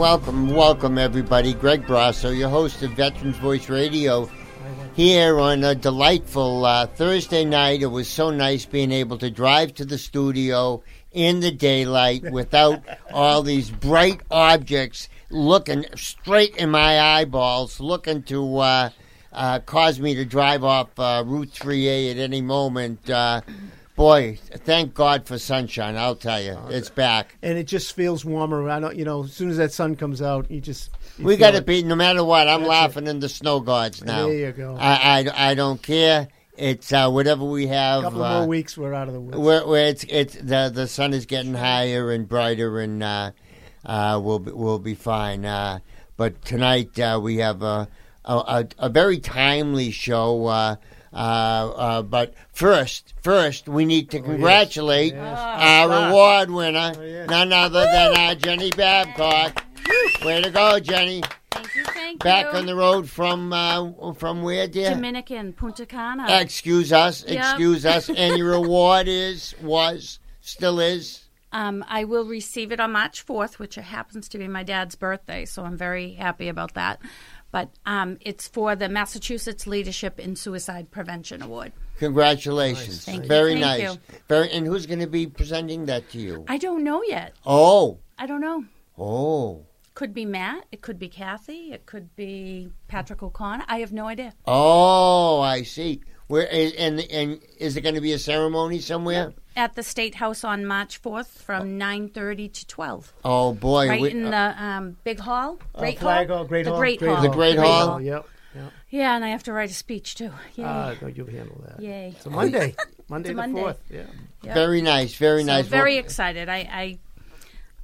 Welcome, welcome everybody. Greg Brasso, your host of Veterans Voice Radio, here on a delightful uh, Thursday night. It was so nice being able to drive to the studio in the daylight without all these bright objects looking straight in my eyeballs, looking to uh, uh, cause me to drive off uh, Route 3A at any moment. Boy, thank God for sunshine. I'll tell you, it's back. and it just feels warmer. I don't, you know, as soon as that sun comes out, you just you We got to it. be no matter what. I'm That's laughing in the snow gods now. There you go. I, I, I don't care. It's uh, whatever we have. A couple uh, more weeks, we're out of the woods. where, where it's it's the the sun is getting higher and brighter, and uh, uh, we'll be, we'll be fine. Uh, but tonight uh, we have a, a a a very timely show. Uh, uh, but first, first we need to congratulate Yes. our award winner, Oh, yes. none other than uh, Jenny Babcock. Way to go, Jenny! Thank you, thank you. Back you. on the road from uh, from where, dear? Dominican, Punta Cana. Excuse us, Yep. excuse us. And your award is, was, still is? Um, I will receive it on March 4th, which happens to be my dad's birthday, so I'm very happy about that. But um, it's for the Massachusetts Leadership in Suicide Prevention Award. Congratulations. Thank you, Very nice. Very. And who's going to be presenting that to you? I don't know yet. Oh, I don't know. oh, Could be Matt. It could be Kathy. It could be Patrick O'Connor. I have no idea. oh! I see. Where is, and and is it going to be a ceremony somewhere? At the State House on March 4th from 9.30 to 12. Oh boy, Right we- in the um, big hall. Uh, Great flag hall? hall, great the hall, Great great Hall. The Great Hall? Yep. yep. Yeah, and I have to write a speech too. Yay. Uh, no, you'll handle that. Yay. It's a Monday. Monday It's a the Monday. fourth. Yeah. Yep. very nice, very So nice. very Well, excited. I, I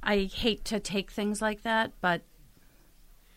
I hate to take things like that, but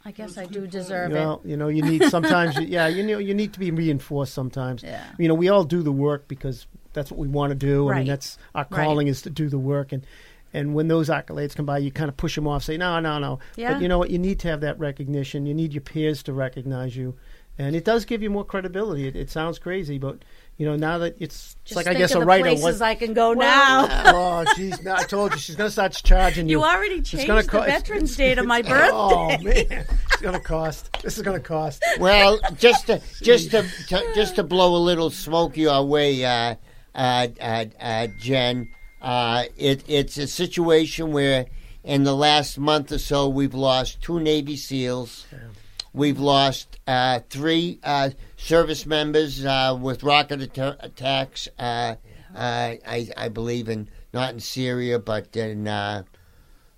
I guess I do deserve it. Well, you know, you need sometimes. yeah, you know, you need to be reinforced sometimes. Yeah. You know, we all do the work because that's what we want to do. I mean, that's our Right. calling is to do the work and. And when those accolades come by, you kind of push them off. Say, no, no, no. Yeah. But you know what? You need to have that recognition. You need your peers to recognize you, and it does give you more credibility. It, it sounds crazy, but you know now that it's, it's Just like I guess of a the writer. places what- I can go Well, now. oh, jeez! No, I told you she's going to start charging you. You already changed gonna the co- it's- Veterans it's- Day to my it's- Oh man, it's going to cost. This is going to cost. well, just to just to, to just to blow a little smoke your way, uh, Jen. Uh, it, it's a situation where, in the last month or so, we've lost two Navy SEALs. We've lost uh, three uh, service members uh, with rocket atta- attacks. Uh, uh, I, I believe in not in Syria, but in uh,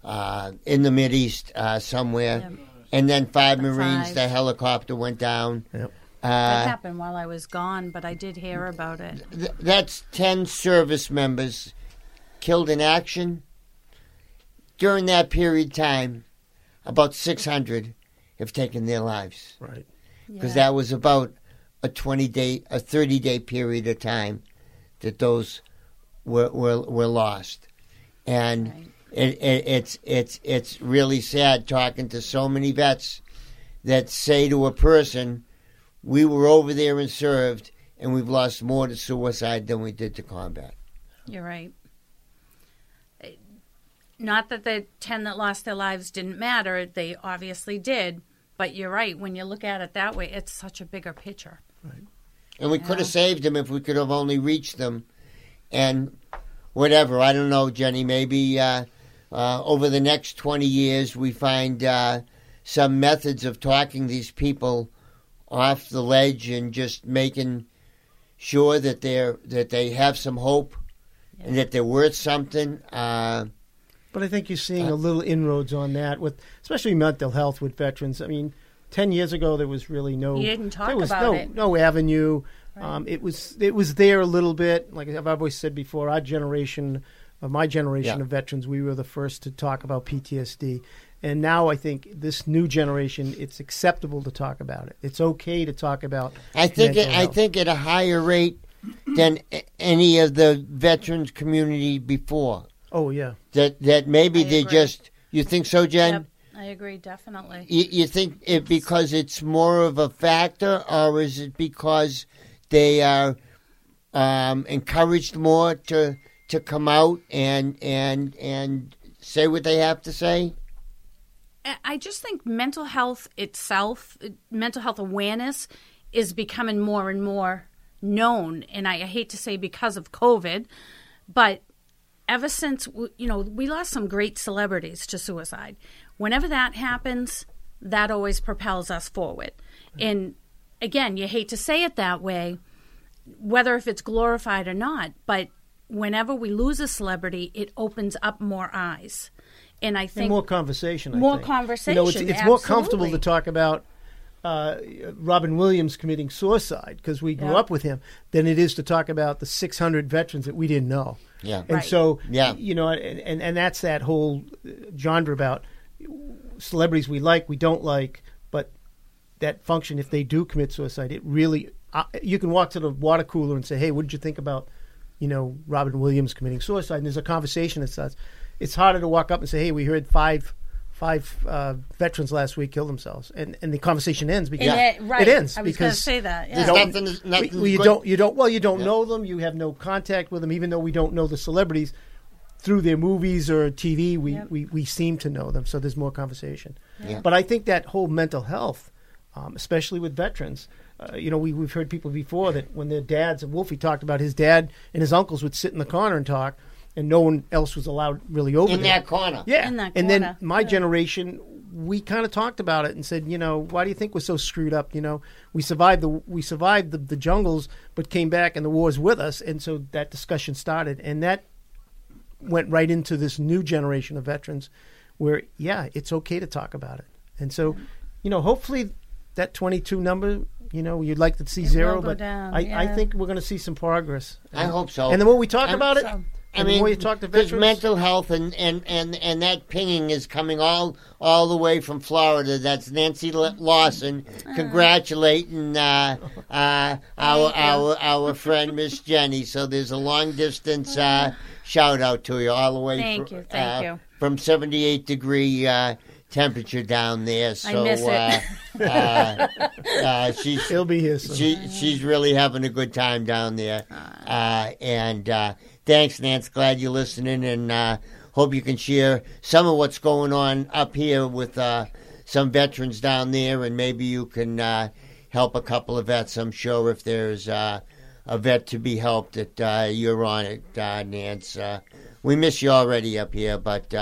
uh, in the Mid East uh, somewhere. And then five Marines. five. The helicopter went down. Yep. That Uh, happened while I was gone, but I did hear about it. th- that's ten service members killed in action. During that period of time, about six hundred have taken their lives. Right. because Yeah. that was about a 20 day, a 30 day period of time that those were were, were lost, and Right. it, it, it's it's it's really sad talking to so many vets that say to a person, "We were over there and served, and we've lost more to suicide than we did to combat." You're right. Uh, Not that the 10 that lost their lives didn't matter, they obviously did, but you're right. When you look at it that way, it's such a bigger picture. Right. And we could have saved them if we could have only reached them. And whatever, I don't know, Jenny, maybe uh, uh, over the next 20 years we find uh, some methods of talking these people off the ledge and just making sure that they're that they have some hope and that they're worth something. Uh, But I think you're seeing a little inroads on that with, especially mental health with veterans. I mean, ten years ago there was really no. You didn't talk there was about no, it. No avenue. Um, it was it was there a little bit. Like I've always said before, our generation, of my generation Yeah. of veterans, we were the first to talk about PTSD, And now I think this new generation, it's acceptable to talk about it. It's okay to talk about. I think mental I think at a higher rate than any of the veterans community before. Oh yeah. That that maybe I they agree. just you think so, Jen? Yep, I agree definitely. You, you think it because it's more of a factor, or is it because they are um, encouraged more to to come out and and and say what they have to say? I- just think mental health itself, mental health awareness, is becoming more and more known. And I, hate to say because of COVID, but ever since you know we lost some great celebrities to suicide, whenever that happens, that always propels us forward. And again, you hate to say it that way, whether if it's glorified or not, but whenever we lose a celebrity, it opens up more eyes. And I think And more conversation. I More think. You know, it's, conversation, it's more comfortable to talk about uh, Robin Williams committing suicide because we grew Yeah. up with him than it is to talk about the 600 veterans that we didn't know. Yeah. And Right. so, Yeah. you know, and, and, and that's that whole uh, genre about celebrities we like, we don't like, but that function, if they do commit suicide, it really, uh, you can walk to the water cooler and say, hey, what did you think about, you know, Robin Williams committing suicide? And there's a conversation that starts. It's harder to walk up and say, hey, we heard five. Five uh, veterans last week kill themselves, and, and the conversation ends because And it- right. it ends I was because say that, yeah. you don't- nothing- nothing we- you good- don't you don't well you don't Yeah. know them you have no contact with them even though we don't know the celebrities through their movies or TV we, Yep. we, we seem to know them so there's more conversation Yeah. but I think that whole mental health um, especially with veterans uh, you know we, we've heard people before that when their dads and Wolfie talked about his dad and his uncles would sit in the corner and talk and no one else was allowed really over In there. that corner. Yeah, In that and then corner, my yeah. generation, we kind of talked about it and said, you know, why do you think we're so screwed up? You know, we survived the we survived the, the jungles, but came back and the war's with us, and so that discussion started, and that went right into this new generation of veterans, where yeah, it's okay to talk about it, and so, you know, hopefully that twenty two number. You know, you'd like to see It zero, go but down, I, I yeah. think we're going to see some progress. I hope so. And the more we talk I'm- about it, so. I and mean, the more you talk to because veterans, mental health and, and, and, and that pinging is coming all all the way from Florida. That's Nancy Lawson congratulating uh, uh, our our our friend Miss Jenny. So there's a long distance uh, shout out to you all the way. Thank fr- you, thank uh, you. From 78 degree uh, temperature down there. So miss it. Uh, uh, uh, she's he'll be here soon. she she's really having a good time down there. Uh, and uh, thanks, Nance. Glad you're listening, and uh, hope you can share some of what's going on up here with uh, some veterans down there, and maybe you can uh, help a couple of vets. I'm sure if there's uh, a vet to be helped, that uh, you're on it, uh, Nance. We miss you already up here, but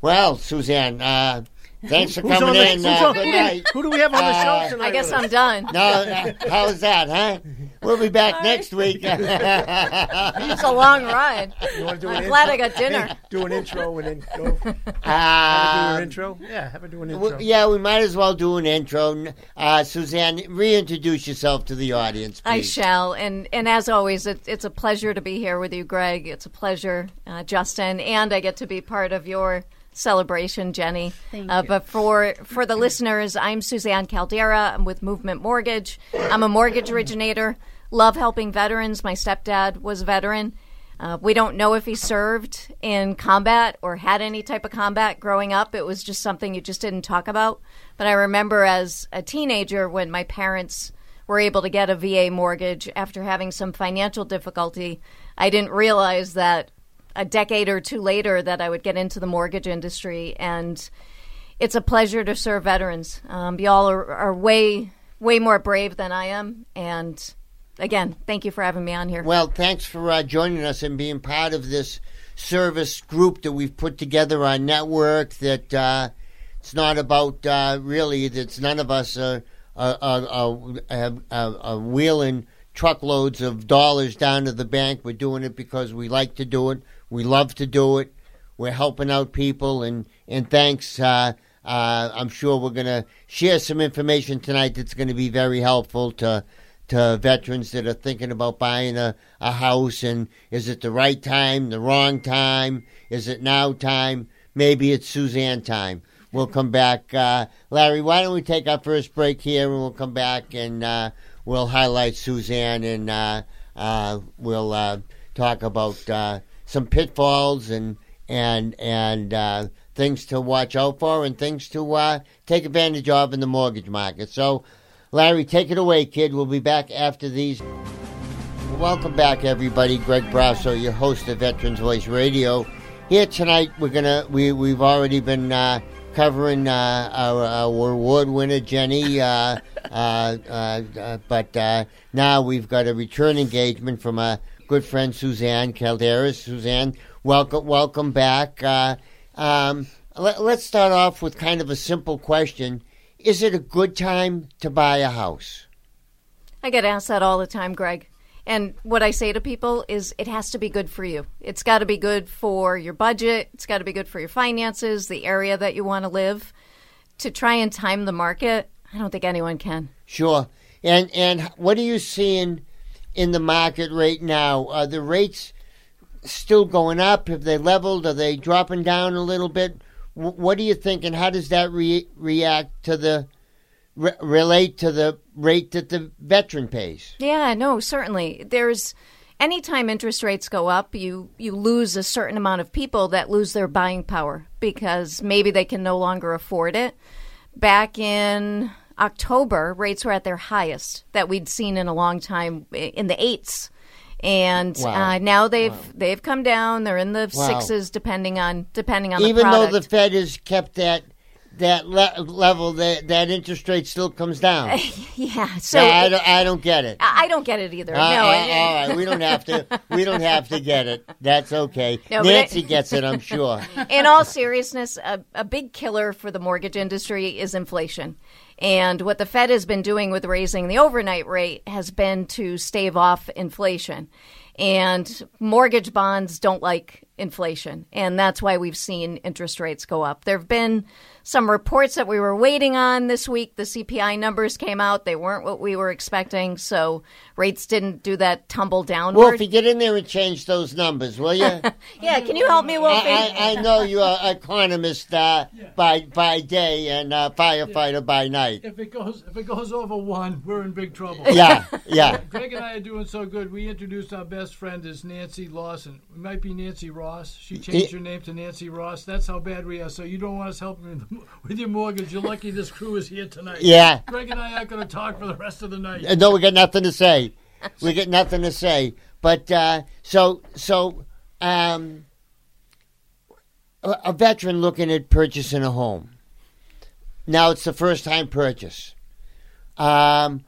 well, Suzanne. Uh, Thanks for coming on the- in. who's Uh, good night. Who do we have on the Uh, show tonight? I guess? I'm done. No, uh, how's that, huh? We'll be back next week. It's a long ride. You want to do I'm an glad intro? I got dinner. do an intro and then go. Have her do Uh, your intro. Yeah, have her do an intro. w- yeah, we might as well do an intro. Uh, Suzanne, reintroduce yourself to the audience, I shall, and and as always, it, it's a pleasure to be here with you, Greg. It's a pleasure, uh, Justin, and I get to be part of your celebration, Jenny. Thank uh. But for for the listeners, I'm Suzanne Caldeira. I'm with Movement Mortgage. I'm a mortgage originator. Love helping veterans. My stepdad was a veteran. Uh, we don't know if he served in combat or had any type of combat growing up. It was just something you just didn't talk about. But I remember as a teenager when my parents were able to get a VA mortgage after having some financial difficulty, I didn't realize that a decade or two later that I would get into the mortgage industry. And it's a pleasure to serve veterans. Um, y'all are, are way, way more brave than I am. And again, thank you for having me on here. Well, thanks for uh, joining us and being part of this service group that we've put together on network. That uh, it's not about uh, really. It's none of us are, are, are, are wheeling truckloads of dollars down to the bank. We're doing it because we like to do it. We love to do it. We're helping out people, and and thanks. Uh, uh, I'm sure we're going to share some information tonight that's going to be very helpful to to veterans that are thinking about buying a, a house and is it the right time, the wrong time, is it now time, maybe it's Suzanne time. we'll come back. Uh, Larry, why don't we take our first break here, and we'll come back and uh, we'll highlight Suzanne, and uh, uh, we'll uh, talk about some pitfalls and and and uh, things to watch out for, and things to uh, take advantage of in the mortgage market. So, Larry, take it away, kid. We'll be back after these. Welcome back, everybody. Greg Brasso, your host of Veterans Voice Radio. Here tonight, we're gonna we we've already been uh, covering uh, our, our award winner Jenny, uh, uh, uh, uh, but now we've got a return engagement from a good friend Suzanne Caldeiras. Suzanne, welcome welcome back. Uh, um, let, let's start off with kind of a simple question: Is it a good time to buy a house? I get asked that all the time, Greg. And what I say to people is it has to be good for you. It's got to be good for your budget, it's got to be good for your finances, the area that you want to live. To try and time the market, I don't think anyone can. Sure. And and what are you seeing in the market right now? Are the rates still going up? Have they leveled? Are they dropping down a little bit? What do you think? And how does that re- react to the re- relate to the rate that the veteran pays? Yeah, no, certainly. There's anytime interest rates go up, you you lose a certain amount of people that lose their buying power because maybe they can no longer afford it. Back in October, rates were at their highest that we'd seen in a long time in the eights. And Wow. uh, now they've they've come down. They're in the Wow. sixes, depending on depending on the Even though the Fed has kept that that le- level, that that interest rate still comes down. yeah, so Yeah, I, don't, I don't get it. I don't get it either. Uh, no, uh, all right, we don't have to. We don't have to get it. That's okay. No, Nancy it- gets it, I'm sure. in all seriousness, a, a big killer for the mortgage industry is inflation. And what the Fed has been doing with raising the overnight rate has been to stave off inflation. And mortgage bonds don't like inflation. And that's why we've seen interest rates go up. There have been some reports that we were waiting on this week. The CPI numbers came out. They weren't what we were expecting. So rates didn't do that tumble downward. Wolfie, get in there and change those numbers, will you? yeah, can you help me, Wolfie? I, I, I know you're an economist uh, by by day and uh, firefighter by night. If it goes if it goes over one, we're in big trouble. Yeah, yeah. Greg and I are doing so good. We introduced our best friend as Nancy Lawson. It might be Nancy Ross. She changed her name to Nancy Ross. That's how bad we are. So you don't want us helping with- your mortgage. You're lucky this crew is here tonight. Yeah. Greg and I aren't going to talk for the rest of the night. Uh, No, we got nothing to say. We got nothing to say. But uh, so so um, a, a veteran looking at purchasing a home. Now it's the first time purchase. Um,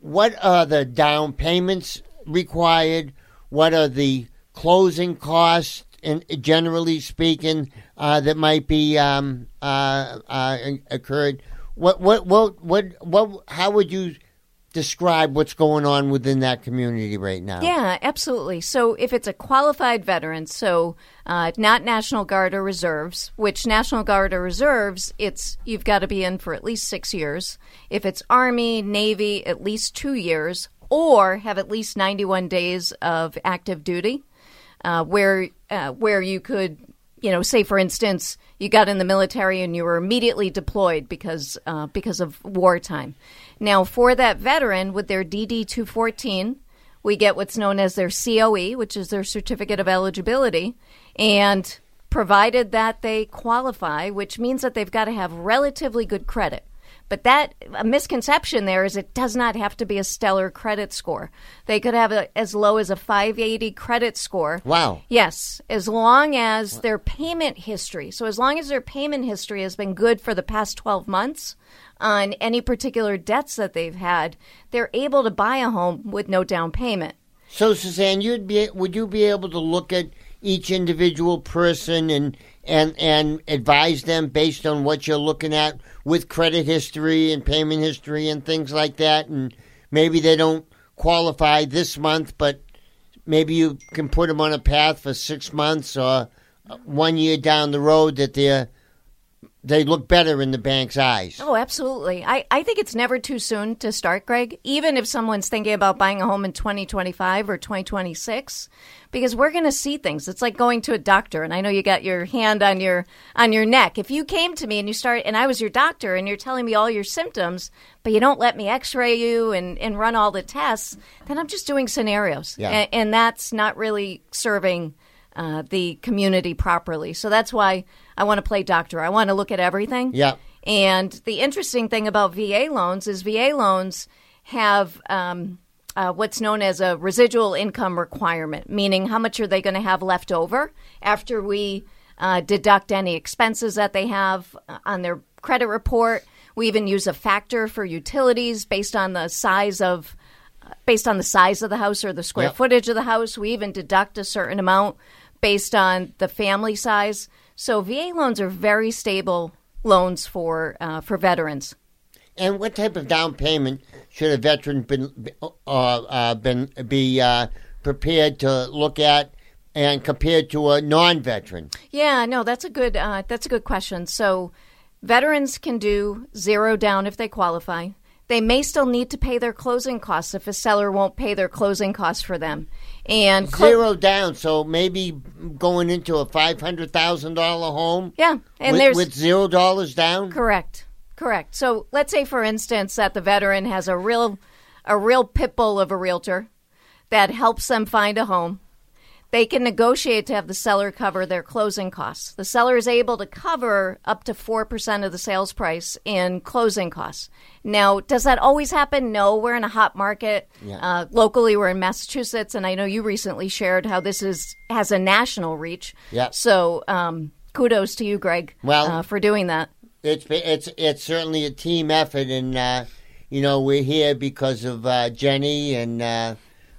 what are the down payments required? What are the closing costs? And generally speaking, uh, that might be um, uh, uh, occurred. What what what what what? How would you describe what's going on within that community right now? Yeah, absolutely. So if it's a qualified veteran, so uh, not National Guard or reserves, which National Guard or reserves, it's you've got to be in for at least six years. If it's Army, Navy, at least two years, or have at least ninety-one days of active duty, uh, where uh, where you could you know, say for instance, you got in the military and you were immediately deployed because uh, because of wartime. Now, for that veteran with their DD two fourteen, we get what's known as their COE, which is their certificate of eligibility, and provided that they qualify, which means that they've got to have relatively good credit. But that a misconception there is it does not have to be a stellar credit score. They could have a, as low as a 580 credit score. Wow. Yes, as long as their payment history. So as long as their payment history has been good for the past 12 months on any particular debts that they've had, they're able to buy a home with no down payment. So, Suzanne, you'd be would you be able to look at each individual person and and and advise them based on what you're looking at with credit history and payment history and things like that, and maybe they don't qualify this month, but maybe you can put them on a path for six months or one year down the road that they're they look better in the bank's eyes. Oh, absolutely. I, I think it's never too soon to start, Greg, even if someone's thinking about buying a home in 2025 or 2026, because we're going to see things. It's like going to a doctor, and I know you got your hand on your on your neck. If you came to me and you start, and I was your doctor, and you're telling me all your symptoms, but you don't let me X-ray you and, and run all the tests, then I'm just doing scenarios, Yeah. and, and that's not really serving uh, the community properly. So that's why I want to play doctor. I want to look at everything. Yeah. And the interesting thing about VA loans is VA loans have um, uh, what's known as a residual income requirement, meaning how much are they going to have left over after we uh, deduct any expenses that they have uh, on their credit report. We even use a factor for utilities based on the size of uh, based on the size of the house or the square Yep. footage of the house. We even deduct a certain amount based on the family size. So VA loans are very stable loans for uh, for veterans. And what type of down payment should a veteran been uh, uh, been be uh, prepared to look at, and compared to a non-veteran? Yeah, no, that's a good uh, that's a good question. So veterans can do zero down if they qualify. They may still need to pay their closing costs if a seller won't pay their closing costs for them. And Zero down, so maybe going into a five hundred thousand dollar home. yeah, and with, there's with zero dollars down. Correct. Correct. So let's say, for instance, that the veteran has a real, a real pit bull of a realtor that helps them find a home. They can negotiate to have the seller cover their closing costs. The seller is able to cover up to 4% of the sales price in closing costs. Now, does that always happen? No, we're in a hot market. Yeah. Uh, locally, we're in Massachusetts, and I know you recently shared how this is has a national reach. Yeah. So, um, kudos to you, Greg, Well- uh, for doing that. It's it's it's certainly a team effort, and uh, you know we're here because of uh, Jenny and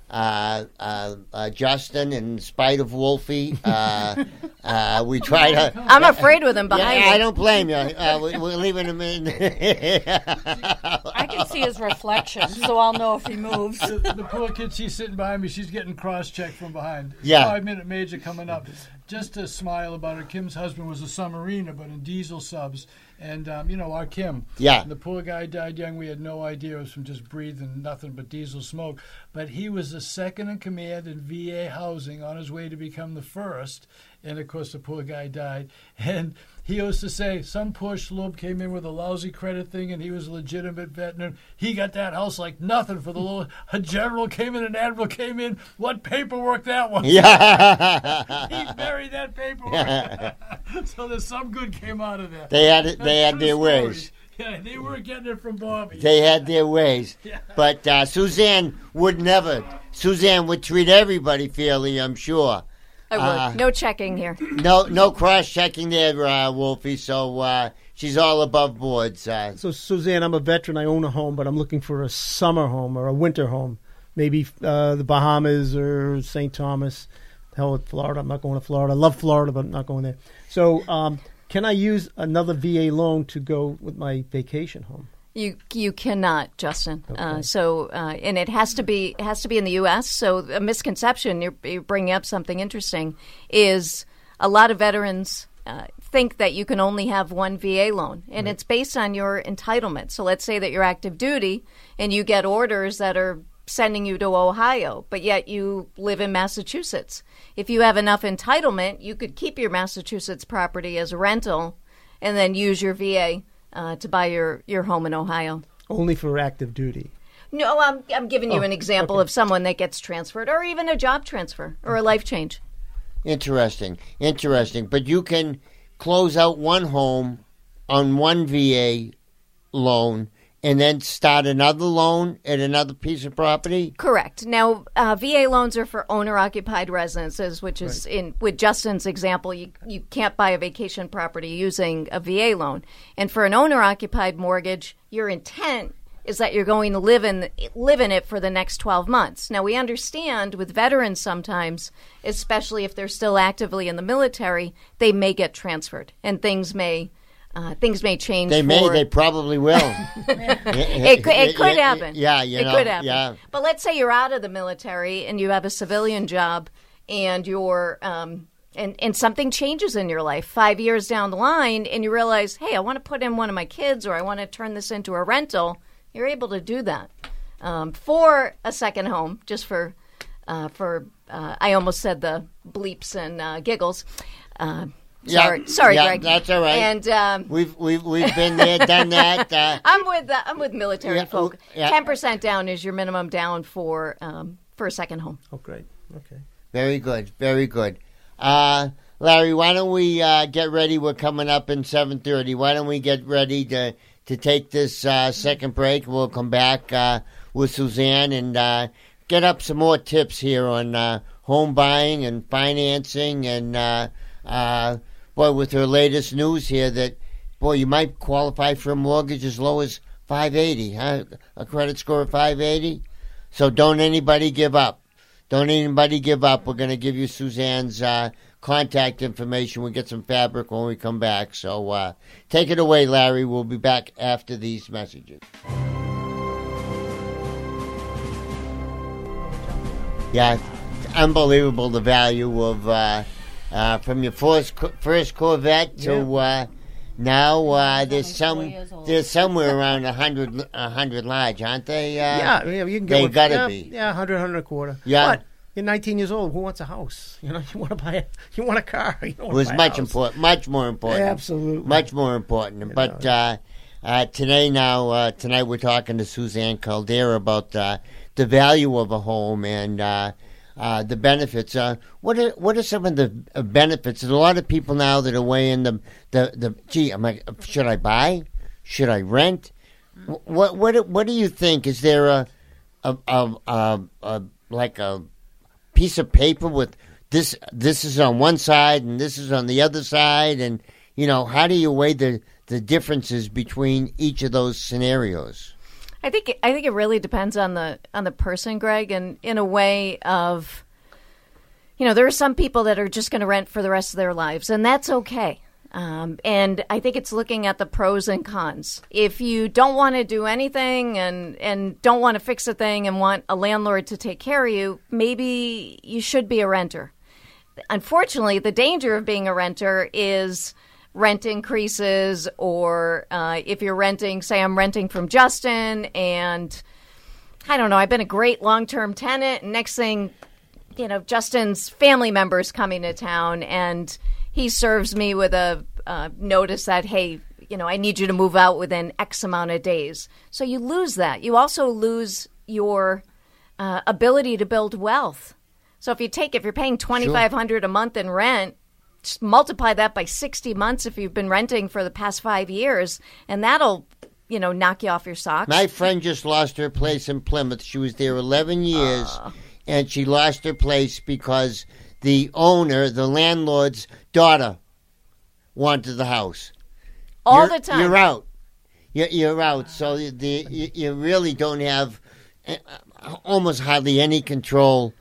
uh, uh, uh, Justin, in spite of Wolfie. Uh, uh, we try to. I'm afraid with him behind Yeah, me. I don't blame you. Uh, we, we're leaving him in. I can see his reflection, so I'll know if he moves. the, the poor kid, she's sitting behind me. She's getting cross-checked from behind. Yeah. Five minute major coming up. Just a smile about her. Kim's husband was a submariner, but in diesel subs. And, um, you know, our Kim. Yeah. And the poor guy died young. We had no idea. It was from just breathing nothing but diesel smoke. But he was the second in command in VA housing on his way to become the first. And, of course, the poor guy died. And he used to say some poor schlub came in with a lousy credit thing and he was a legitimate veteran. He got that house like nothing for the little. A general came in, an admiral came in. What paperwork that was. yeah, He buried that paperwork. so there's some good came out of that. they had it, they had their story. ways. Yeah, they were getting it from Bobby. They had their ways. yeah. But uh, Suzanne would never. Suzanne would treat everybody fairly, I'm sure. I would. Uh, no checking here. No, no cross checking there, uh, Wolfie. So uh, she's all above boards. Uh, So, Suzanne, I'm a veteran. I own a home, but I'm looking for a summer home or a winter home. Maybe uh, the Bahamas or St. Thomas. Hell with Florida. I'm not going to Florida. I love Florida, but I'm not going there. So, um, can I use another VA loan to go with my vacation home? You you cannot, Justin. Uh, so uh, and it has to be it has to be in the U.S. So a misconception you're, you're bringing up something interesting is a lot of veterans. Uh, think that you can only have one VA loan, and it's based on your entitlement. So let's say that you're active duty and you get orders that are sending you to Ohio, but yet you live in Massachusetts. If you have enough entitlement, you could keep your Massachusetts property as a rental and then use your VA uh, to buy your, your home in Ohio. Only for active duty. No, I'm, I'm giving you Oh, an example okay. of someone that gets transferred or even a job transfer or a life change. interesting, interesting. But you can close out one home on one VA loan and then start another loan at another piece of property. Correct. Now, uh, VA loans are for owner-occupied residences, which is in with Justin's example, you you can't buy a vacation property using a VA loan. And for an owner-occupied mortgage, your intent is that you're going to live in live in it for the next 12 months. Now, we understand with veterans sometimes, especially if they're still actively in the military, they may get transferred and things may uh, things may change. They may, for- they probably will. it could, it could happen. Yeah, you it know, could happen. yeah. But let's say you're out of the military and you have a civilian job, and you're um, and, and something changes in your life five years down the line, and you realize, hey, I want to put in one of my kids or I want to turn this into a rental, you're able to do that um, for a second home, just for, uh, for uh, I almost said the bleeps and uh, giggles. Yeah, sorry, sorry, yeah, Greg. that's all right. And um, We've we've we've been there, done that. Uh, I'm with uh, I'm with military Yeah, folk. yeah. Ten percent down is your minimum down for um, for a second home. Oh, great. Okay. very good, very good. Uh, Larry, why don't we uh, get ready? We're coming up in seven thirty. Why don't we get ready to to take this uh, second break? We'll come back uh, with Suzanne and uh, get up some more tips here on uh, home buying and financing and uh, uh, boy, with her latest news here that boy, you might qualify for a mortgage as low as five eighty, huh? A credit score of five eighty. So don't anybody give up. Don't anybody give up. We're going to give you Suzanne's uh, contact information. We'll get some fabric when we come back. So uh, take it away, Larry. We'll be back after these messages. Yeah, unbelievable the value of uh, uh, from your first first Corvette to uh, now. Uh, there's some four years old. there's somewhere around a hundred a hundred large, aren't they? Uh, Yeah, yeah, you can get they gotta yeah, be. Yeah, 100, 100 quarter. Yeah. But you're 19 years old. Who wants a house? You know, you want to buy a, you want a car. You don't It was much important, much more important. Absolutely. much more important. But uh, uh, today, now uh, tonight, we're talking to Suzanne Caldeira about uh, the value of a home and uh, the benefits. Uh, what are what are some of the uh, benefits? There's a lot of people now that are weighing the the the. Gee, I'm like, should I buy? Should I rent? What what what do you think? Is there a a, a, a, a like a piece of paper with this this is on one side and this is on the other side and you know how do you weigh the the differences between each of those scenarios I think I think it really depends on the on the person, Greg, and in a way of you know, there are some people that are just going to rent for the rest of their lives, and that's okay. Um, and I think it's looking at the pros and cons. If you don't want to do anything and and don't want to fix a thing and want a landlord to take care of you, maybe you should be a renter. Unfortunately, the danger of being a renter is rent increases, or uh, if you're renting, say, I'm renting from Justin, and I don't know, I've been a great long term tenant, and next thing, you know, Justin's family members coming to town, and he serves me with a uh, notice that, hey, you know, I need you to move out within X amount of days. So you lose that. You also lose your uh, ability to build wealth. So if you take, if you're paying twenty five hundred a month in rent, multiply that by sixty months if you've been renting for the past five years, and that'll, you know, knock you off your socks. my friend just lost her place in plymouth she was there 11 years and she lost her place because the owner the landlord's daughter wanted the house All You're- the time. You're out. You're, you're out. So the you, you really don't have uh, almost hardly any control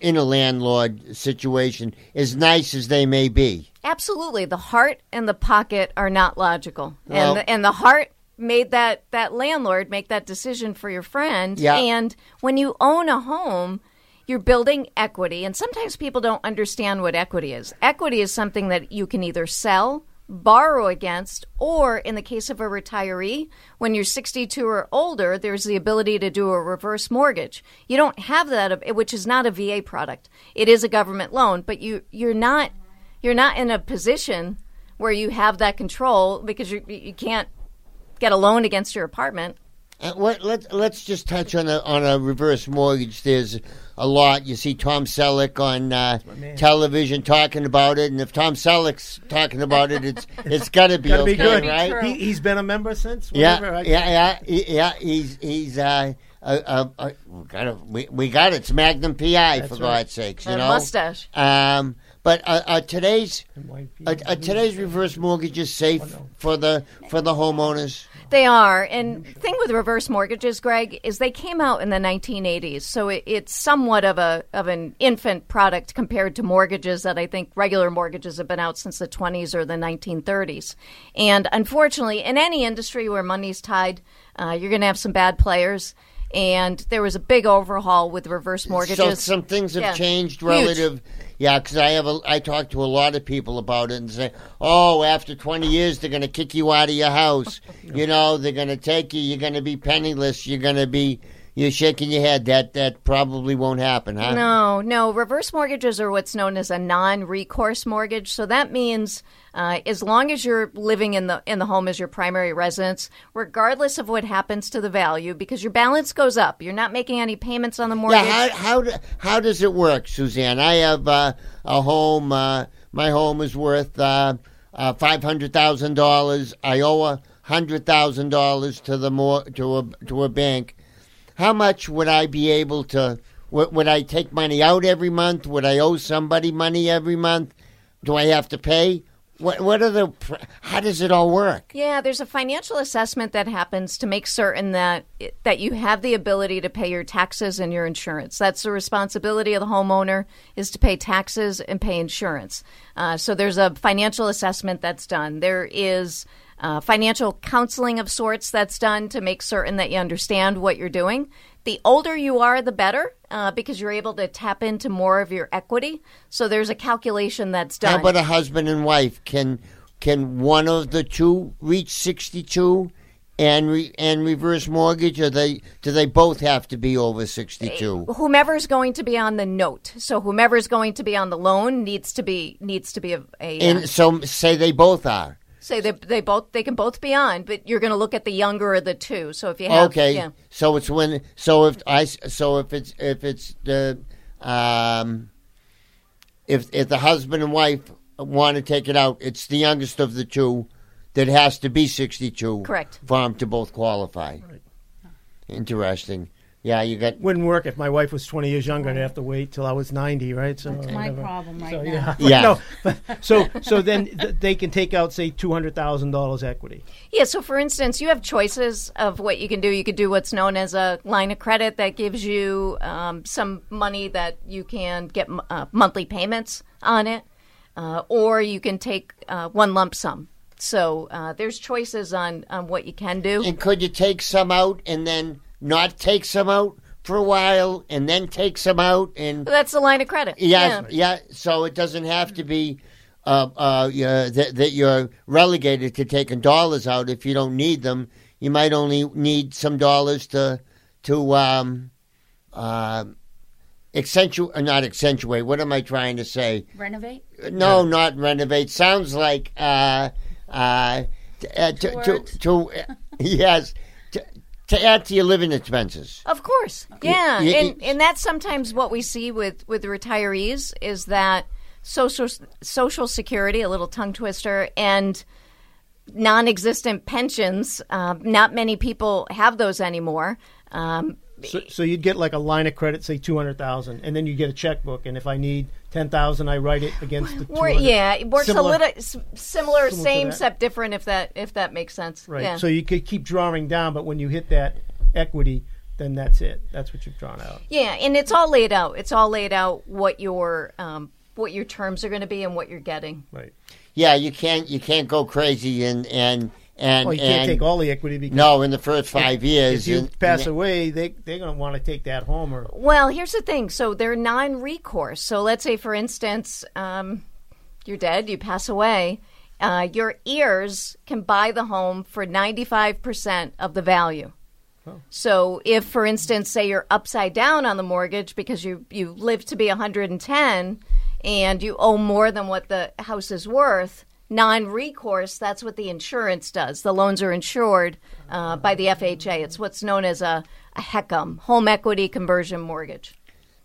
in a landlord situation, as nice as they may be. Absolutely, the heart and the pocket are not logical, Well- and the, and the heart made that that landlord make that decision for your friend. Yeah. And when you own a home, you're building equity, and sometimes people don't understand what equity is. Equity is something that you can either sell. Borrow against, or in the case of a retiree, when you're 62 or older, there's the ability to do a reverse mortgage. You don't have that, uh, which is not a VA product. It is a government loan, but you you're not you're not in a position where you have that control because you you can't get a loan against your apartment. Uh, what, let, let's just touch on a, on a reverse mortgage. There's a lot. You see Tom Selleck on uh, television talking about it, and if Tom Selleck's talking about it, it's it's got to be Gotta okay, be good. right? He, he's been a member since. Yeah, whatever, right? yeah, yeah, he- yeah. He's he's uh, uh, uh, uh we got it. We, we got it. It's Magnum PI for right. God's sakes. You A know, mustache. Um, but uh, uh, today's uh, uh, today's reverse mortgage is safe for the for the homeowners. They are. And thing with reverse mortgages, Greg, is they came out in the 1980s, so it, it's somewhat of a of an infant product compared to mortgages that I think regular mortgages have been out since the 20s or the 1930s. And unfortunately, in any industry where money's tied, uh, you're going to have some bad players. and there was a big overhaul with reverse mortgages. So some things have Yeah. changed Huge. Yeah, because I have a, I talk to a lot of people about it and say, oh, after 20 years they're going to kick you out of your house. You know, they're going to take you. You're going to be penniless. You're going to be. You're shaking your head. That that probably won't happen, huh? No, no. Reverse mortgages are what's known as a non-recourse mortgage. So that means uh, as long as you're living in the in the home as your primary residence, regardless of what happens to the value, because your balance goes up, you're not making any payments on the mortgage. Yeah, how how, how does it work, Suzanne? I have uh, a home. Uh, my home is worth uh, uh, five hundred thousand dollars. I owe a hundred thousand dollars to the more to a to a bank. How much would I be able to? Would, would I take money out every month? Would I owe somebody money every month? Do I have to pay? What what are the? How does it all work? Yeah, there's a financial assessment that happens to make certain that that you have the ability to pay your taxes and your insurance. That's the responsibility of the homeowner is to pay taxes and pay insurance. Uh, so there's a financial assessment that's done. There is uh, financial counseling of sorts that's done to make certain that you understand what you're doing. The older you are, the better, uh, because you're able to tap into more of your equity. So there's a calculation that's done. How about a husband and wife? Can can one of the two reach sixty two and re, and reverse mortgage? Or they do they both have to be over sixty two? whomever's going to be on the note. So whomever's going to be on the loan needs to be needs to be a, a uh, And so say they both are. Say they they both they can both be on, but you're going to look at the younger of the two. So if you have Okay, yeah. so it's when so if I so if it's if it's the um if if the husband and wife want to take it out, it's the youngest of the two that has to be sixty two. Correct. For them to both qualify. Interesting. Yeah, you got Wouldn't work if my wife was 20 years younger. I'd have to wait till I was 90, right? So That's my whatever. problem right So, now. yeah. Yeah. No, but, so so then th- they can take out say two hundred thousand dollars equity. Yeah, so for instance, you have choices of what you can do. You could do what's known as a line of credit that gives you um, some money that you can get m- uh, monthly payments on it, uh, or you can take uh, one lump sum. So uh, there's choices on, on what you can do. And could you take some out and then not take some out for a while and then take some out and That's the line of credit. yeah, yeah. So it doesn't have to be uh, uh, yeah, that, that you're relegated to taking dollars out if you don't need them. You might only need some dollars to to um, uh, accentuate, uh, not accentuate. What am I trying to say? Renovate? No, not renovate. Sounds like uh, uh, t- uh, to, to, to uh, yes, to, add to your living expenses. Of course, yeah, y- and and that's sometimes what we see with with retirees is that social social security, a little tongue twister, and non-existent pensions. Uh, not many people have those anymore. Um, So, so you'd get like a line of credit, say two hundred thousand, and then you get a checkbook. And if I need ten thousand, I write it against the. or, 200. yeah, it works Similar- a little s- similar, same that. except different. If that if that makes sense, Right. Yeah. So you could keep drawing down, but when you hit that equity, then that's it. That's what you've drawn out. Yeah, and it's all laid out. It's all laid out what your um, what your terms are going to be and what you're getting. Right. Yeah, you can't you can't go crazy and and and Well, you can't and take all the equity because no in the first five years. if you and- pass and- away, they they're going to want to take that home or Well, here's the thing. So they're non-recourse. So let's say, for instance, um, you're dead, you pass away. Uh, your heirs can buy the home for 95% of the value. So if, for instance, say you're upside down on the mortgage because you you live to be 110 and you owe more than what the house is worth, non-recourse, that's what the insurance does. The loans are insured uh, by the FHA. It's what's known as a, a HECM, home equity conversion mortgage.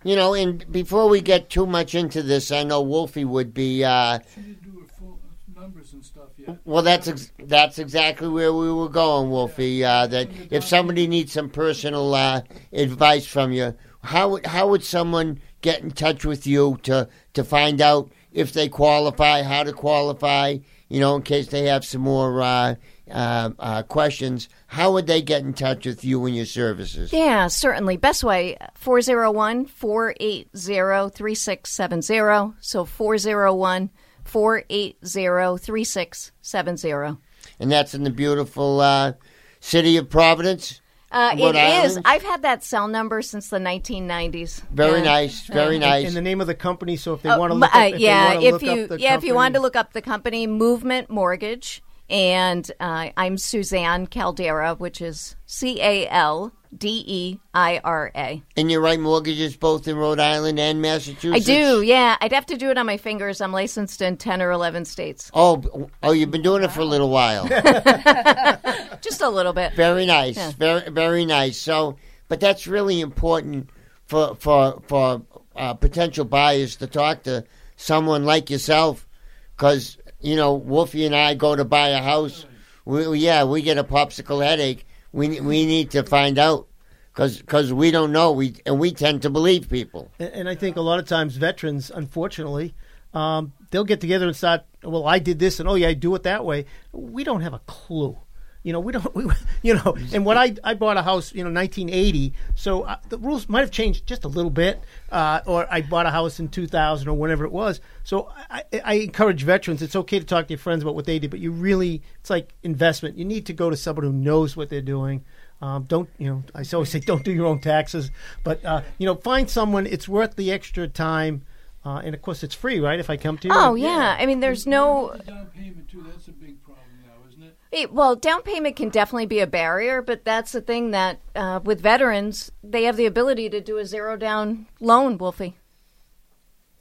You know, and before we get too much into this, I know Wolfie would be. Uh, She didn't do her full numbers and stuff yet. well, that's ex- that's exactly where we were going, Wolfie. Uh, that if somebody needs some personal uh, advice from you, how would how would someone get in touch with you to to find out if they qualify, how to qualify? You know, in case they have some more uh, uh, uh, questions, how would they get in touch with you and your services? Yeah, certainly. Best way 401 480 3670. So 401 480 3670. And that's in the beautiful uh, city of Providence. Uh, Rhode it is. Island? I've had that cell number since the 1990s. Very Yeah. nice, very And- nice. And the name of the company. So if they Uh, want to m- look up, uh, if yeah, they wanna if you up the yeah, if you wanted to company- look up the company, Movement Mortgage, and uh, I'm Suzanne Caldeira, which is C A L D E I R A. and you write mortgages both in Rhode Island and Massachusetts? I do, yeah. I'd have to do it on my fingers. I'm licensed in ten or eleven states, Oh, oh, you've been doing it for a little while. just a little bit. very nice, Yeah. very very nice. So, but that's really important for for for uh, potential buyers to talk to someone like yourself, because you know Wolfie and I go to buy a house. We- yeah, we get a popsicle headache. We we need to find out because we don't know. We and we tend to believe people. And, and I think a lot of times veterans, unfortunately, um, they'll get together and start. Well, I did this, and oh yeah, I do it that way. We don't have a clue. You know, we don't. We, you know, and when I I bought a house, you know, 1980, so uh, the rules might have changed just a little bit. Uh, or I bought a house in 2000 or whenever it was. So I, I I encourage veterans. It's okay to talk to your friends about what they did, but you really, it's like investment. You need to go to someone who knows what they're doing. Um, don't you know? I always say don't do your own taxes, but uh, you know, find someone. It's worth the extra time, uh, and of course, it's free, right? If I come to you. Oh yeah, I mean, there's no. Down payment too. That's a big problem now, isn't it? It, well, down payment can definitely be a barrier, but that's the thing that uh, with veterans, they have the ability to do a zero down loan, Wolfie.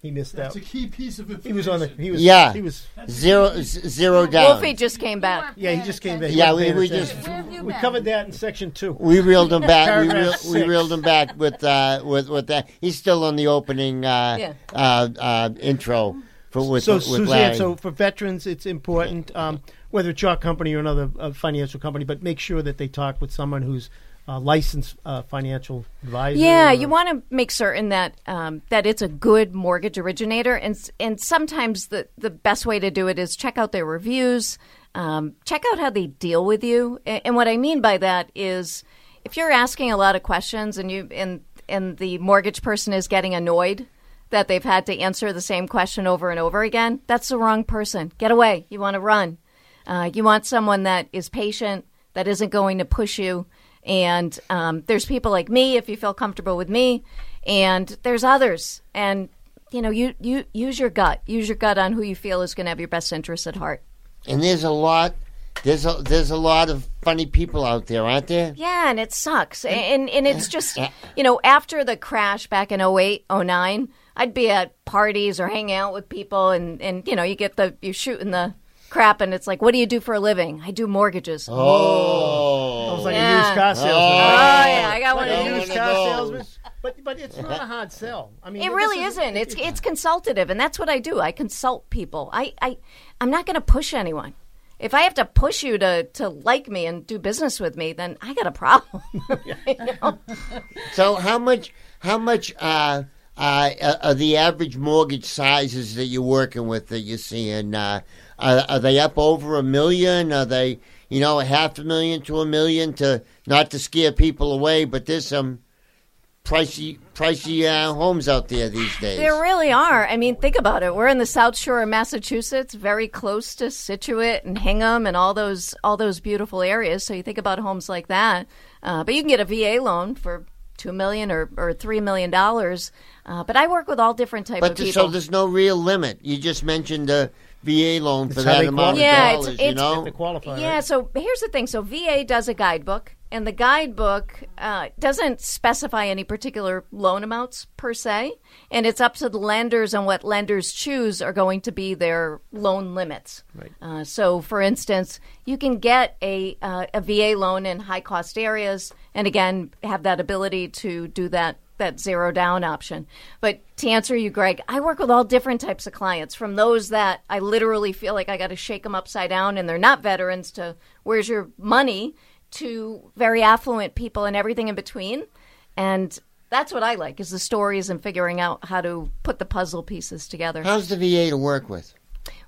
He missed That's out. a key piece of information. He was on the. He was. Yeah. He was. Zero z- zero down. Wolfie just came back. Yeah, he just came back. He Yeah, we- we just- we covered that in section two. We reeled him back. we, reel, Paragraph we reeled him back with uh, with with that. He's still on the opening uh, Yeah. uh, uh, intro for with, so with Suzanne, Larry. so for veterans, it's important um, whether it's your company or another uh, financial company, but make sure that they talk with someone who's uh, licensed uh, financial advisor. Yeah, or- you want to make certain that um, that it's a good mortgage originator, and and sometimes the the best way to do it is check out their reviews, um, check out how they deal with you, and, and what I mean by that is if you're asking a lot of questions and you and and the mortgage person is getting annoyed that they've had to answer the same question over and over again, that's the wrong person. Get away. You want to run. Uh, you want someone that is patient, that isn't going to push you. And um, there's people like me, if you feel comfortable with me, and there's others. And you know, you, you use your gut. Use your gut on who you feel is going to have your best interests at heart. and there's a lot. There's a there's a lot of funny people out there, aren't there? Yeah, and it sucks. And and it's just, you know, after the crash back in 08, 09, I'd be at parties or hanging out with people and and you know, you get the you're shooting the crap and it's like, "What do you do for a living?" I do mortgages. Oh, I was like Yeah. a used car salesman. Oh, right? yeah, I got one Like of a one those. used car those. salesman. But but it's not a hard sell. I mean, It really is- isn't. It's it's consultative, and that's what I do. I consult people. I, I I'm not going to push anyone. If I have to push you to, to like me and do business with me, then I got a problem. You know? So how much how much uh, uh, are the average mortgage sizes that you're working with that you're seeing? Uh, are, are they up over a million? Are they you know a half a million to a million? To not to scare people away, but there's some pricey pricey uh, homes out there these days. There really are. I mean, think about it. We're in the South Shore of Massachusetts, very close to Scituate and Hingham and all those all those beautiful areas. So you think about homes like that. Uh, but you can get a VA loan for two million or, or three million dollars. Uh, but I work with all different types but of people. so there's no real limit. You just mentioned a VA loan for It's how that they amount of qualify. Yeah, it's- dollars. you it's- know, to qualify. Yeah, so here's the thing. So VA does a guidebook, and the guidebook uh, doesn't specify any particular loan amounts per se, and it's up to the lenders on what lenders choose are going to be their loan limits. Right. Uh, so, for instance, you can get a uh, a VA loan in high cost areas, and again have that ability to do that that zero down option. But to answer you, Greg, I work with all different types of clients, from those that I literally feel like I got to shake them upside down, and they're not veterans, to where's your money, to very affluent people and everything in between, and. That's what I like is the stories and figuring out how to put the puzzle pieces together. how's the VA to work with?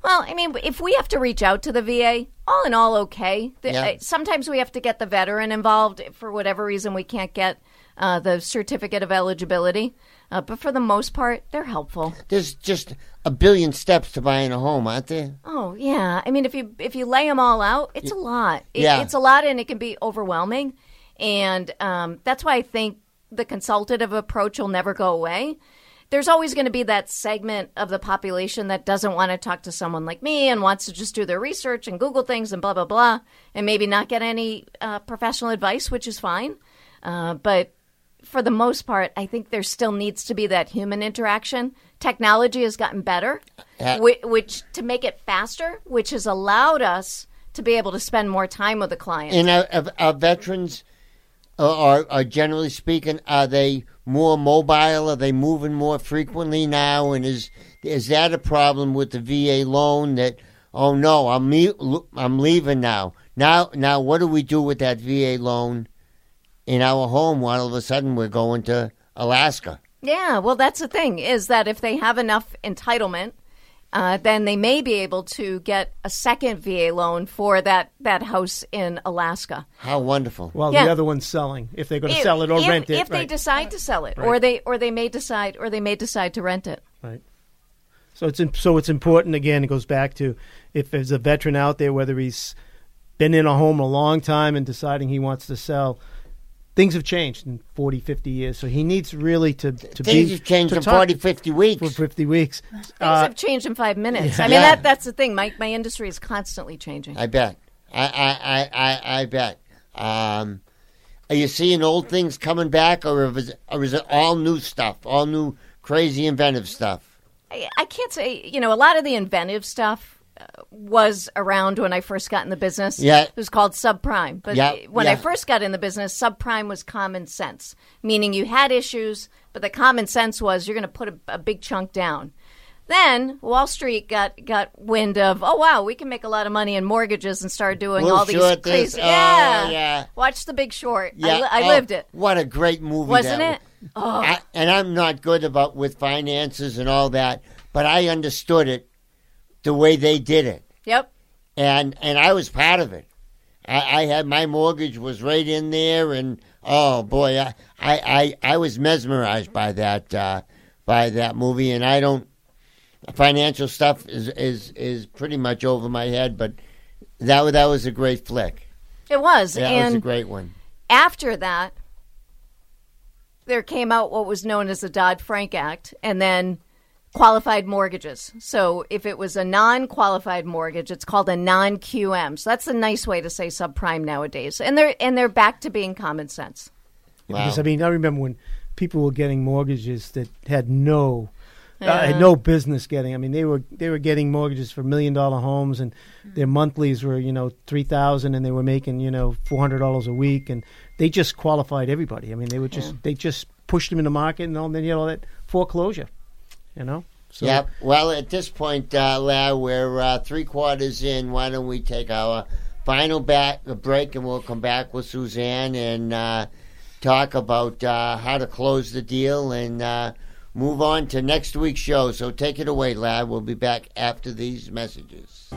Well, I mean, if we have to reach out to the VA, all in all, okay. The- Yeah. uh, Sometimes we have to get the veteran involved for whatever reason we can't get uh, the certificate of eligibility. Uh, but for the most part, they're helpful. There's just a billion steps to buying a home, aren't there? Oh yeah, I mean, if you if you lay them all out, it's a lot. It, Yeah. it's a lot, and it can be overwhelming. And um, that's why I think the consultative approach will never go away. There's always going to be that segment of the population that doesn't want to talk to someone like me and wants to just do their research and Google things and blah, blah, blah, and maybe not get any uh, professional advice, which is fine. Uh, but for the most part, I think there still needs to be that human interaction. Technology has gotten better, Uh, which, which to make it faster, which has allowed us to be able to spend more time with the client. And our, our- our veterans uh, are, are generally speaking, are they more mobile? Are they moving more frequently now? And is is that a problem with the VA loan? That oh no, I'm I'm leaving now. Now now, what do we do with that VA loan in our home? All of a sudden, we're going to Alaska. Yeah, well, that's the thing is that if they have enough entitlement, uh, then they may be able to get a second VA loan for that, that house in Alaska. How wonderful! While Yeah. the other one's selling, if they're going to sell it or if, rent it, if they right. decide to sell it, or they or they may decide or they may decide to rent it. Right. So it's so it's important again. It goes back to if there's a veteran out there, whether he's been in a home a long time and deciding he wants to sell. Things have changed in 40, 50 years, so he needs really to to Things be have changed to in talk 40, 50 weeks. for fifty weeks. Things Uh, have changed in five minutes. I mean, Yeah. that that's the thing. My my industry is constantly changing. I bet. I I I I, I bet. Um, are you seeing old things coming back, or is, it, or is it all new stuff, all new crazy inventive stuff? I, I can't say, you know, a lot of the inventive stuff was around when I first got in the business. Yeah. It was called subprime. But Yeah, when I first got in the business, subprime was common sense, meaning you had issues, but the common sense was you're going to put a, a big chunk down. Then Wall Street got got wind of, oh wow, we can make a lot of money in mortgages and start doing We'll all these short this. crazy. Oh, yeah. yeah. Watch The Big Short. Yeah, I, li- I oh, lived it. What a great movie, Wasn't that it? Oh. I, and I'm not good about with finances and all that, but I understood it the way they did it. Yep. and and I was part of it. I, I had my mortgage was right in there, and oh boy, I I, I, I was mesmerized by that uh, by that movie, and I don't financial stuff is is is pretty much over my head, but that that was a great flick. It was. That and was a great one. after that, there came out what was known as the Dodd Frank Act, and then qualified mortgages. So if it was a non qualified mortgage, it's called a non QM. So that's a nice way to say subprime nowadays. And they're and they're back to being common sense. Because I mean, I remember when people were getting mortgages that had no, uh, had no business getting. I mean, they were they were getting mortgages for million dollar homes, and their monthlies were you know three thousand, and they were making you know four hundred dollars a week, and they just qualified everybody. I mean, they were just they just pushed them in the market, and all, then you know that foreclosure, you know. So Yep. Well, at this point, uh, we're uh, three quarters in. Why don't we take our final back break, and we'll come back with Suzanne and uh, talk about uh, how to close the deal and uh, move on to next week's show. So take it away, Lau. We'll be back after these messages.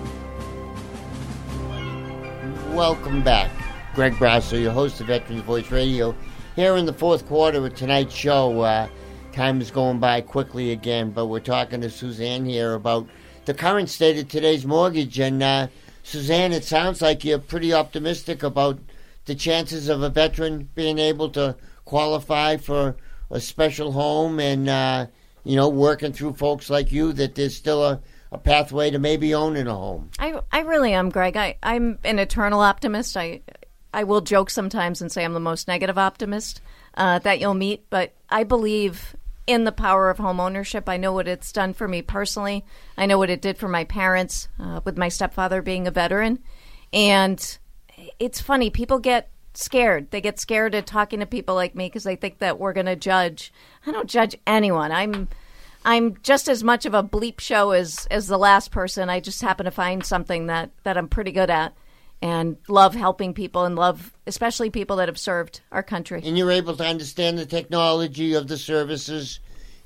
Welcome back. Greg Brasso, your host of Veterans Voice Radio. Here in the fourth quarter of tonight's show, uh, time is going by quickly again, but we're talking to Suzanne here about the current state of today's mortgage. And uh, Suzanne, it sounds like you're pretty optimistic about the chances of a veteran being able to qualify for a special home and, uh, you know, working through folks like you, that there's still a, a pathway to maybe owning a home. I I really am, Greg. I, I'm an eternal optimist. I I will joke sometimes and say I'm the most negative optimist uh, that you'll meet, but I believe in the power of home ownership. I know what it's done for me personally. I know what it did for my parents, uh, with my stepfather being a veteran. And it's funny, people get scared. They get scared at talking to people like me because they think that we're going to judge. I don't judge anyone. I'm I'm just as much of a bleep show as as the last person. I just happen to find something that that I'm pretty good at and love helping people and love especially people that have served our country. and you're able to understand the technology of the services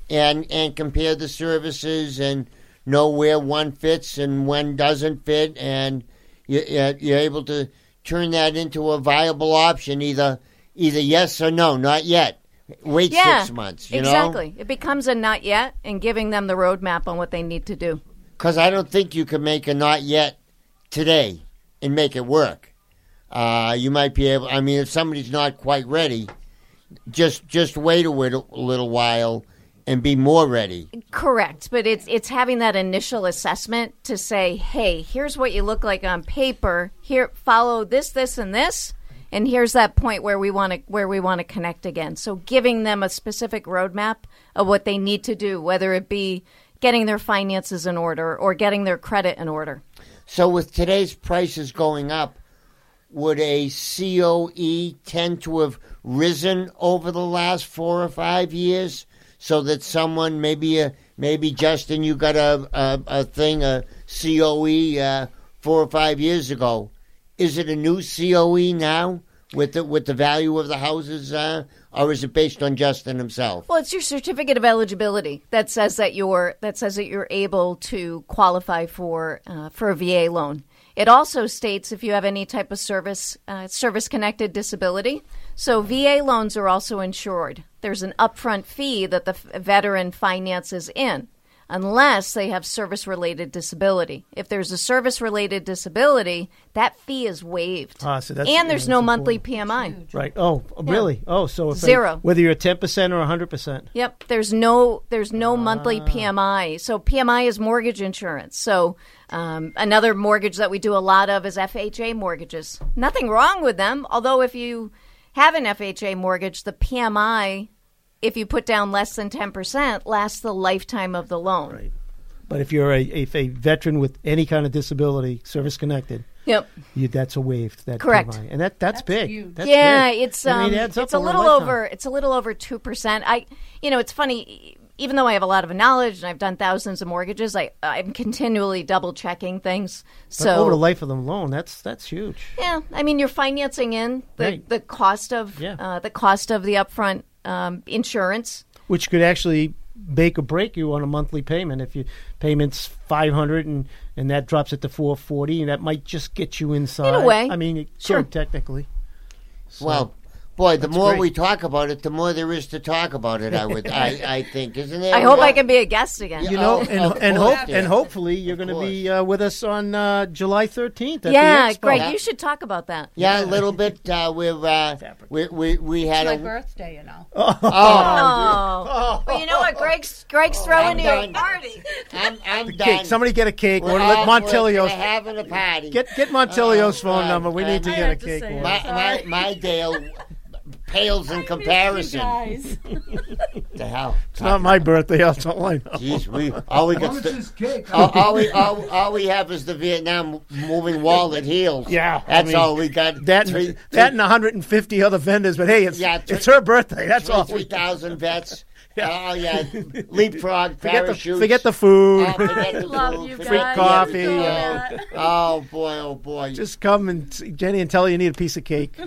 and and compare the services and know where one fits and when doesn't fit and you, you're able to turn that into a viable option either either yes or no not yet wait yeah, six months you know exactly. It becomes a not yet and giving them the roadmap on what they need to do. because I don't think you can make a not yet today and make it work. Uh, you might be able. I mean, if somebody's not quite ready, just just wait a little, a little while and be more ready. Correct, but it's it's having that initial assessment to say, "Hey, here's what you look like on paper. Here, follow this, this, and this." And here's that point where we want to where we want to connect again. So giving them a specific roadmap of what they need to do, whether it be getting their finances in order or getting their credit in order. So, with today's prices going up, would a COE tend to have risen over the last four or five years? So that someone, maybe a, maybe Justin, you got a a, a thing a COE uh, four or five years ago. Is it a new COE now with the with the value of the houses, uh, or is it based on Justin himself? Well, it's your certificate of eligibility that says that you're that says that you're able to qualify for uh, for a VA loan. It also states if you have any type of service uh, service connected disability. So VA loans are also insured. There's an upfront fee that the veteran finances in, unless they have service related disability. If there's a service related disability, that fee is waived, Ah, so that's- and there's yeah, no that's monthly important. PMI. Right. Oh, really? Oh, so if Zero. whether you're a ten percent or hundred percent. Yep, there's no there's no Ah. monthly PMI. So PMI is mortgage insurance. So um, another mortgage that we do a lot of is FHA mortgages. Nothing wrong with them, although if you have an FHA mortgage, the PMI, if you put down less than ten percent, lasts the lifetime of the loan. Right. But if you're a, if a veteran with any kind of disability, service connected, Yep. you, that's a waived. That Correct. PMI. and that that's, big. huge. That's yeah, big. it's I um, mean, it it's a over little lifetime. over it's a little over two percent. I, you know, it's funny. Even though I have a lot of knowledge and I've done thousands of mortgages, I I'm continually double checking things. But So over the life of the loan, that's that's huge. yeah, I mean, you're financing in the Right. the cost of Yeah. uh, the cost of the upfront um, insurance. which could actually make or break you on a monthly payment. If your payment's five hundred and and that drops it to four forty, and that might just get you inside. In a way. I mean, it Sure. could technically. So- Well, boy, the That's more great. we talk about it, the more there is to talk about it. I would, I, I think, isn't there? I hope I can be a guest again. you know, Oh, and of and hope dear. and hopefully you're going to be uh, with us on uh, July thirteenth. yeah, the Expo. Greg, Yeah. you should talk about that. Yeah, a little bit. Uh, we're, uh, we, we we had my a birthday, you know. Oh, oh. but you know what? Greg's Greg's throwing you a party. I'm, I'm Cake. Somebody get a cake. We're all- let we're- Montilio's having a party. get get Montilio's Oh, phone God. number. We need to I get a cake. my, my my Dale pales in comparison. Guys. The hell? It's not my birthday. That's all I know. Jeez, we all we How got. much st- all, all we all, all we have is the Vietnam moving wall that heals. Yeah, I that's mean, all we got. That three, that and 150 other vendors, but hey, it's Yeah, three- it's her birthday. That's all. three thousand vets. Oh yeah, leapfrog Forget the, parachutes. forget the food. Oh, forget the Love food, you forget Free coffee, everything. uh, Oh boy, oh boy. Just come and see Jenny and tell her you need a piece of cake.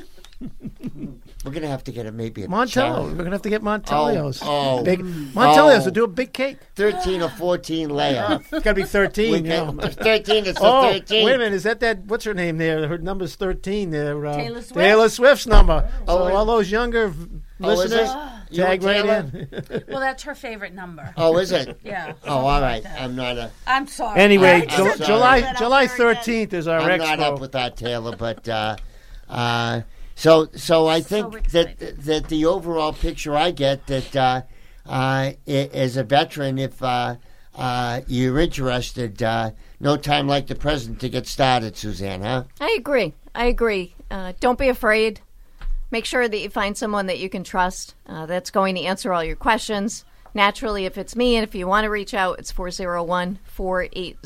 We're gonna have to get a maybe a Montilio. challenge. We're gonna have to get Montilio's. Oh, oh. big Montilio's Oh. will do a big cake. thirteen or fourteen layer. It's gotta be 13. We you know. thirteen is the Oh, thirteen. wait a minute! Is that that? What's her name there? Her number's thirteen. There, uh, Taylor Swift? Taylor Swift's number. Oh, so all those younger Oh, listeners. You tag right Taylor? in. Well, that's her favorite number. Oh, is it? Yeah. Oh, all right. I'm not a. I'm sorry. anyway, I'm Ju- sorry. July Put it out July thirteenth is our I'm expo. not up with that, Taylor. But uh, uh, so so I think that that the overall picture I get that uh, uh, as a veteran, if uh, uh, you're interested, uh, no time like the present to get started, Suzanne. Huh? I agree. I agree. Uh, don't be afraid. Make sure that you find someone that you can trust uh, that's going to answer all your questions. Naturally, if it's me and if you want to reach out, it's 401 480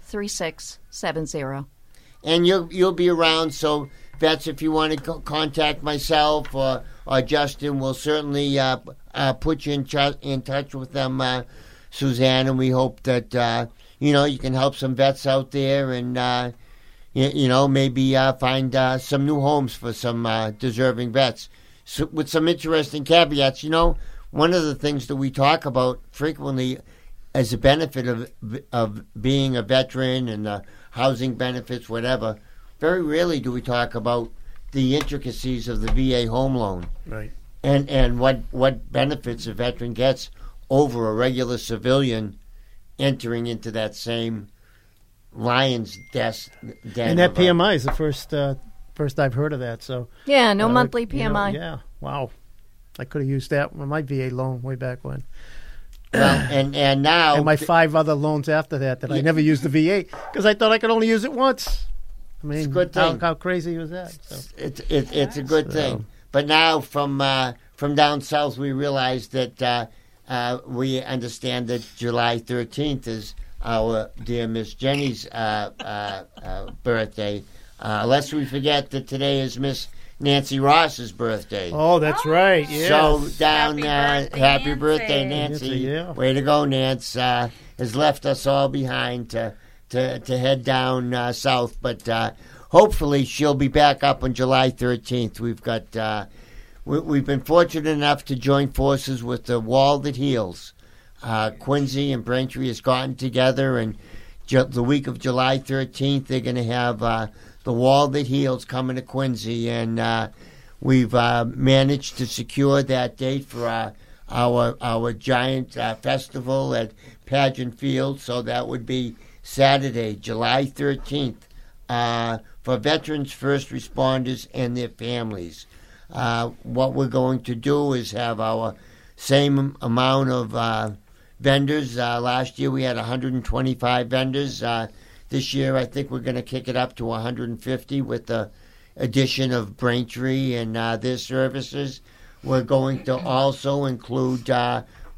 3670. and you'll you'll be around. So vets, if you want to co- contact myself or or Justin, we'll certainly uh, uh, put you in ch- in touch with them, uh, Suzanne. And we hope that uh, you know you can help some vets out there and. Uh, you, you know, maybe uh, find uh, some new homes for some uh, deserving vets so, with some interesting caveats. You know, one of the things that we talk about frequently as a benefit of of being a veteran and the housing benefits, whatever. Very rarely do we talk about the intricacies of the VA home loan Right. and and what what benefits a veteran gets over a regular civilian entering into that same lion's death. Den And that PMI is the first uh, first I've heard of that. So Yeah, no uh, monthly you know, PMI. yeah, wow. I could have used that with my VA loan way back when, Well, and and now and my five other loans after that that I never used the VA because I thought I could only use it once. I mean, a good how, thing. how crazy was that? So, it's it, it's a good So- thing. But now from uh, from down south, we realize that uh, uh, we understand that July thirteenth is our dear Miss Jenny's uh, uh, uh, birthday. Uh, lest we forget that today is Miss Nancy Ross's birthday. oh, that's right. Yeah. So down, Happy uh, birthday, happy Nancy. birthday, Nancy! Nancy, yeah. Way to go, Nance! Uh, has left us all behind to to, to head down uh, south, but uh, hopefully she'll be back up on July thirteenth. We've got uh, we, we've been fortunate enough to join forces with the Wall That Heals. Uh, Quincy and Braintree has gotten together, and ju- the week of July thirteenth, they're going to have uh, the Wall That Heals coming to Quincy, and uh, we've managed to secure that date for our our, our giant festival at Pageant Field. So that would be Saturday, July thirteenth, uh, for veterans, first responders, and their families. Uh, what we're going to do is have our same amount of uh, vendors. Uh, last year we had 125 vendors. Uh, this year I think we're going to kick it up to 150 with the addition of Braintree and uh, their services. We're going to also include,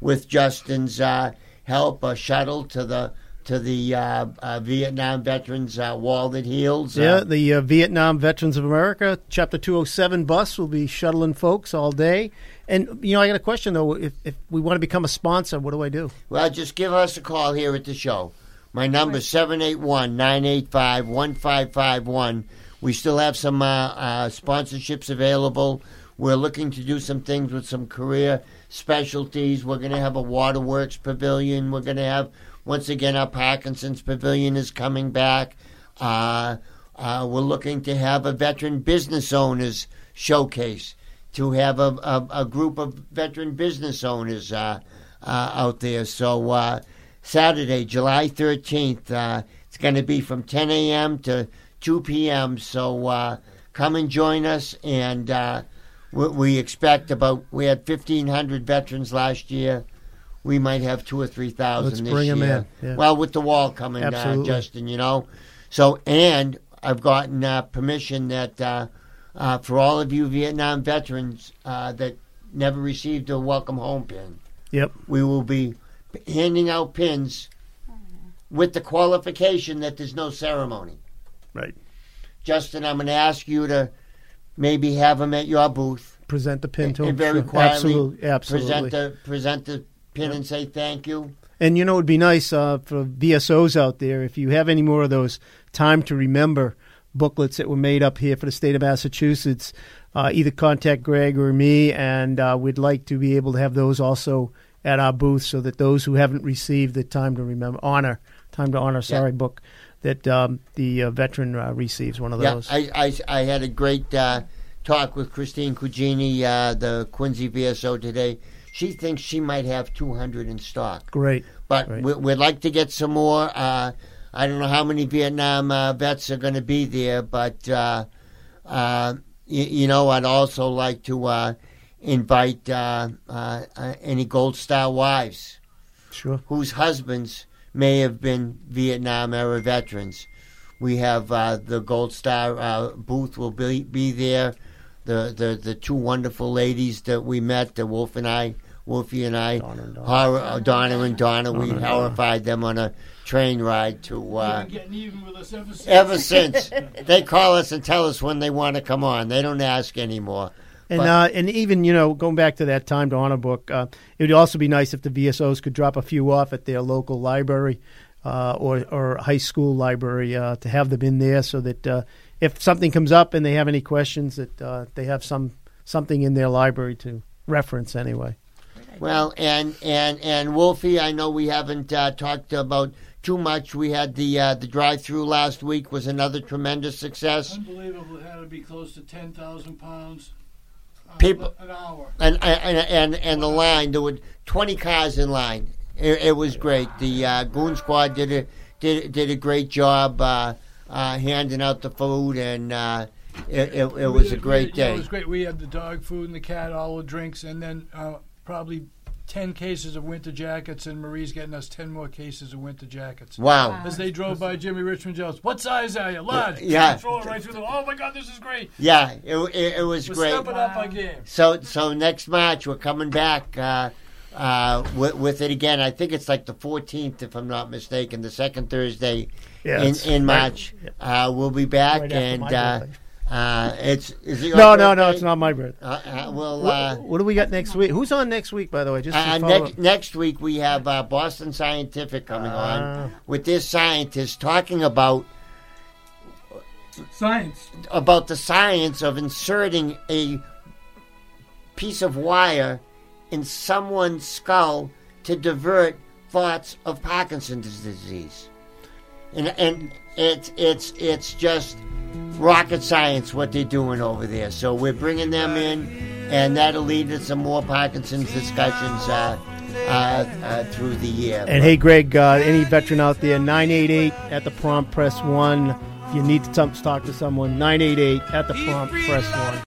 with Justin's help, a shuttle to the to the uh, uh, Vietnam Veterans uh, Wall That Heals. Yeah, Uh, the uh, Vietnam Veterans of America Chapter 207 bus will be shuttling folks all day. And, you know, I got a question, though. If, if we want to become a sponsor, what do I do? Well, just give us a call here at the show. My number is 781 985 1551. We still have some uh, uh, sponsorships available. We're looking to do some things with some career specialties. We're going to have a waterworks pavilion. We're going to have, once again, our Parkinson's pavilion is coming back. Uh, uh, we're looking to have a veteran business owners showcase to have a, a, a group of veteran business owners uh, uh, out there. So uh, Saturday, July 13th, uh, it's going to be from 10 a.m. to 2 p.m. So come and join us. And we, we expect about, we had 1,500 veterans last year. We might have two or 3,000 Let's this bring year. in, yeah. Well, with the wall coming, uh, Absolutely. Justin, you know. So, and I've gotten uh, permission that uh, uh, for all of you Vietnam veterans uh, that never received a welcome home pin, Yep. we will be handing out pins with the qualification that there's no ceremony. Right. Justin, I'm going to ask you to maybe have them at your booth. Present the pin to and them. very quietly Absolutely. Absolutely. Present the present the pin and say thank you. And you know, it'd be nice uh, for VSOs out there if you have any more of those time to remember booklets that were made up here for the state of Massachusetts. Uh, either contact Greg or me, and uh, we'd like to be able to have those also at our booth, so that those who haven't received the time to remember honor, time to honor, sorry, book, that um, the uh, veteran uh, receives one of Yeah, those. I, I, I had a great uh, talk with Christine Cugini, uh, the Quincy VSO today. She thinks she might have 200 in stock. Great. but Right. we, we'd like to get some more. Uh, I don't know how many Vietnam uh, vets are going to be there, but uh, uh, you, you know, I'd also like to uh, invite uh, uh, uh, any Gold Star wives Sure. whose husbands may have been Vietnam era veterans. We have uh, the Gold Star uh, booth will be be there. The, the the two wonderful ladies that we met, the Wolf and I, Wolfie and I, Donna and Donna. horror, uh, Donna and Donna, we Donna and Donna. horrified them on a train ride to. Uh, getting even with us ever since. ever since they call us and tell us when they want to come on, they don't ask anymore. And But- uh, and even you know going back to that time to honor book, uh, it would also be nice if the VSOs could drop a few off at their local library uh, or or high school library uh, to have them in there, so that uh, if something comes up and they have any questions, that uh, they have some something in their library to reference anyway. Well, and and and Wolfie, I know we haven't uh, talked about too much. We had the uh, the drive-through last week was another tremendous success. Unbelievable. It had to be close to 10,000 pounds uh, People- an hour. And and and and the line there were twenty cars in line. It, it was great. The uh, Goon Squad did a did did a great job uh, handing out the food, and uh, it, it, it was a great Yeah, day. It was great. We had the dog food and the cat, all the drinks, and then uh, probably ten cases of winter jackets. And Marie's getting us ten more cases of winter jackets. Wow. As they drove by Jimmy Richmond Jones, what size are you? Large. Yeah. Throw it right through the. Oh my God, this is great. Yeah, it, it, it was We're great. stepping up our game. So so next March we're coming back uh, uh, with, with it again. I think it's like the 14th, if I'm not mistaken, the second Thursday Yeah, in, it's in right- March. Uh, we'll be back, Right after and my uh, birthday. uh, it's is it your No, no, no, birthday? it's not my birthday. Uh, uh, well, What, uh, what do we got next week? Who's on next week, by the way? Just to uh, follow next, up. next week we have uh, Boston Scientific coming Ah. on with this scientist talking about Science. about the science of inserting a piece of wire in someone's skull to divert thoughts of Parkinson's disease. And and it's it's it's just rocket science what they're doing over there. So we're bringing them in, and that'll lead to some more Parkinson's discussions uh, uh, uh, through the year. And hey, Greg, uh, any veteran out there, 988 at the prompt, press 1. If you need to talk to someone, 988 at the prompt, press 1.